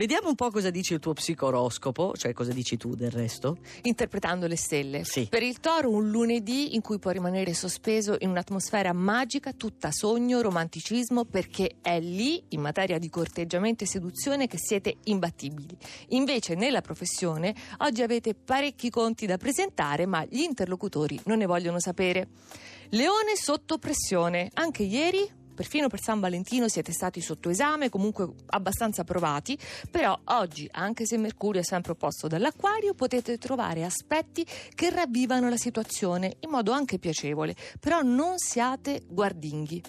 Vediamo un po' cosa dice il tuo psicoroscopo, cioè cosa dici tu del resto. Interpretando le stelle. Sì. Per il toro un lunedì in cui può rimanere sospeso in un'atmosfera magica, tutta sogno, romanticismo, perché è lì, in materia di corteggiamento e seduzione, che siete imbattibili. Invece nella professione oggi avete parecchi conti da presentare, ma gli interlocutori non ne vogliono sapere. Leone sotto pressione. Anche ieri perfino per San Valentino siete stati sotto esame, comunque abbastanza provati, però oggi, anche se Mercurio è sempre opposto dall'acquario, potete trovare aspetti che ravvivano la situazione in modo anche piacevole, però non siate guardinghi.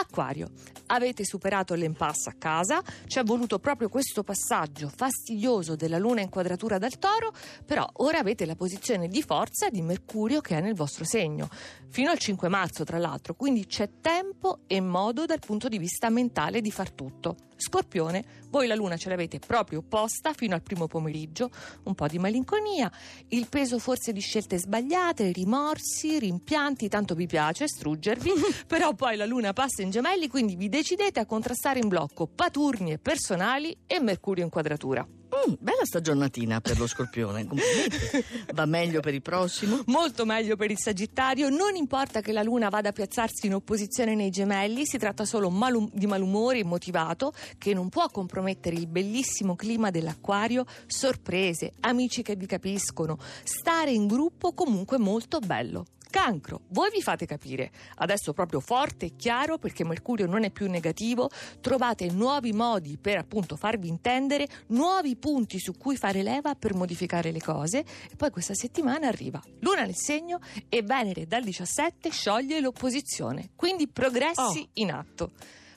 Acquario, avete superato l'impasse a casa, ci è voluto proprio questo passaggio fastidioso della Luna in quadratura dal Toro, però ora avete la posizione di forza di Mercurio che è nel vostro segno, fino al 5 marzo tra l'altro, quindi c'è tempo e modo dal punto di vista mentale di far tutto. Scorpione, voi la Luna ce l'avete proprio opposta fino al primo pomeriggio, un po' di malinconia, il peso forse di scelte sbagliate, rimorsi, rimpianti, tanto vi piace struggervi, però poi la Luna passa in gemelli, quindi vi decidete a contrastare in blocco paturnie personali e Mercurio in quadratura. Mm, bella stagionatina per lo scorpione. Va meglio per il prossimo? Molto meglio per il Sagittario, non importa che la Luna vada a piazzarsi in opposizione nei gemelli, si tratta solo malum- di malumore immotivato che non può compromettere il bellissimo clima dell'acquario, sorprese, amici che vi capiscono, stare in gruppo comunque molto bello. Cancro, voi vi fate capire. Adesso proprio forte e chiaro perché Mercurio non è più negativo, trovate nuovi modi per appunto farvi intendere, nuovi punti su cui fare leva per modificare le cose e poi questa settimana arriva Luna nel segno e Venere dal 17 scioglie l'opposizione, quindi progressi Oh. in atto.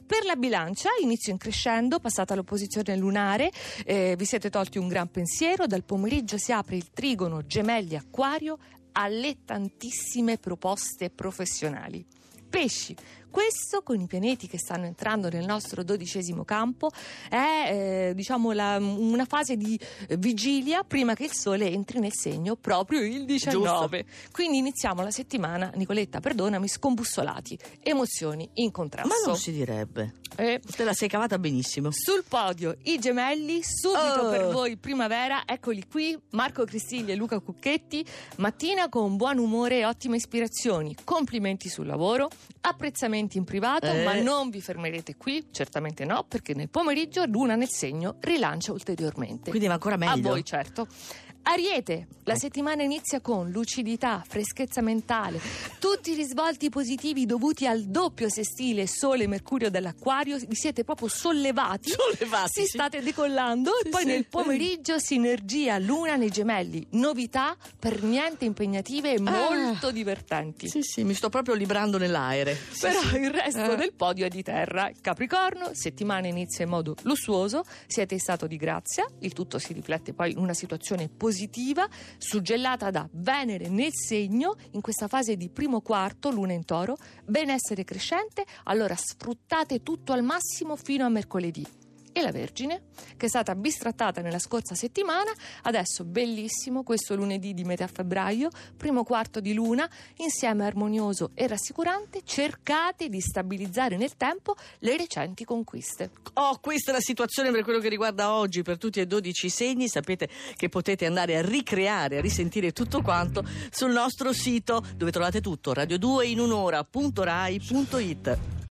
Per la bilancia, inizio in crescendo, passata l'opposizione lunare, eh, vi siete tolti un gran pensiero, dal pomeriggio si apre il trigono gemelli acquario alle tantissime proposte professionali. Pesci, questo con i pianeti che stanno entrando nel nostro dodicesimo campo è eh, diciamo la- una fase di vigilia prima che il sole entri nel segno proprio il 19. Quindi iniziamo la settimana, Nicoletta, perdonami, scombussolati, emozioni in contrasto. Ma non si direbbe. Eh, Te la sei cavata benissimo. sul podio i gemelli, subito Oh. per voi primavera, eccoli qui, Marco Cristigli e Luca Cucchetti, mattina con buon umore e ottime ispirazioni, complimenti sul lavoro, apprezzamenti in privato, Eh. ma non vi fermerete qui, certamente no, perché nel pomeriggio Luna nel segno rilancia ulteriormente. Quindi va ancora meglio. A voi, certo. Ariete, la settimana inizia con lucidità, freschezza mentale, tutti i risvolti positivi dovuti al doppio sestile Sole-Mercurio dell'Acquario, vi siete proprio sollevati, Sollevati, si sì. state decollando Sì, e poi sì. nel pomeriggio sinergia Luna nei gemelli, novità per niente impegnative e molto divertenti. Sì, sì, mi sto proprio librando nell'aere. Sì, Però sì. il resto Eh. del podio è di terra. Capricorno, settimana inizia in modo lussuoso, siete in stato di grazia, il tutto si riflette poi in una situazione positiva, suggellata da Venere nel segno, in questa fase di primo quarto, luna in toro, benessere crescente, allora sfruttate tutto al massimo fino a mercoledì. E la Vergine, che è stata bistrattata nella scorsa settimana, adesso bellissimo questo lunedì di metà febbraio, primo quarto di luna, insieme armonioso e rassicurante, cercate di stabilizzare nel tempo le recenti conquiste. Oh, questa è la situazione per quello che riguarda oggi, per tutti e 12 segni. Sapete che potete andare a ricreare, a risentire tutto quanto sul nostro sito dove trovate tutto, radio2 in un'ora.rai.it.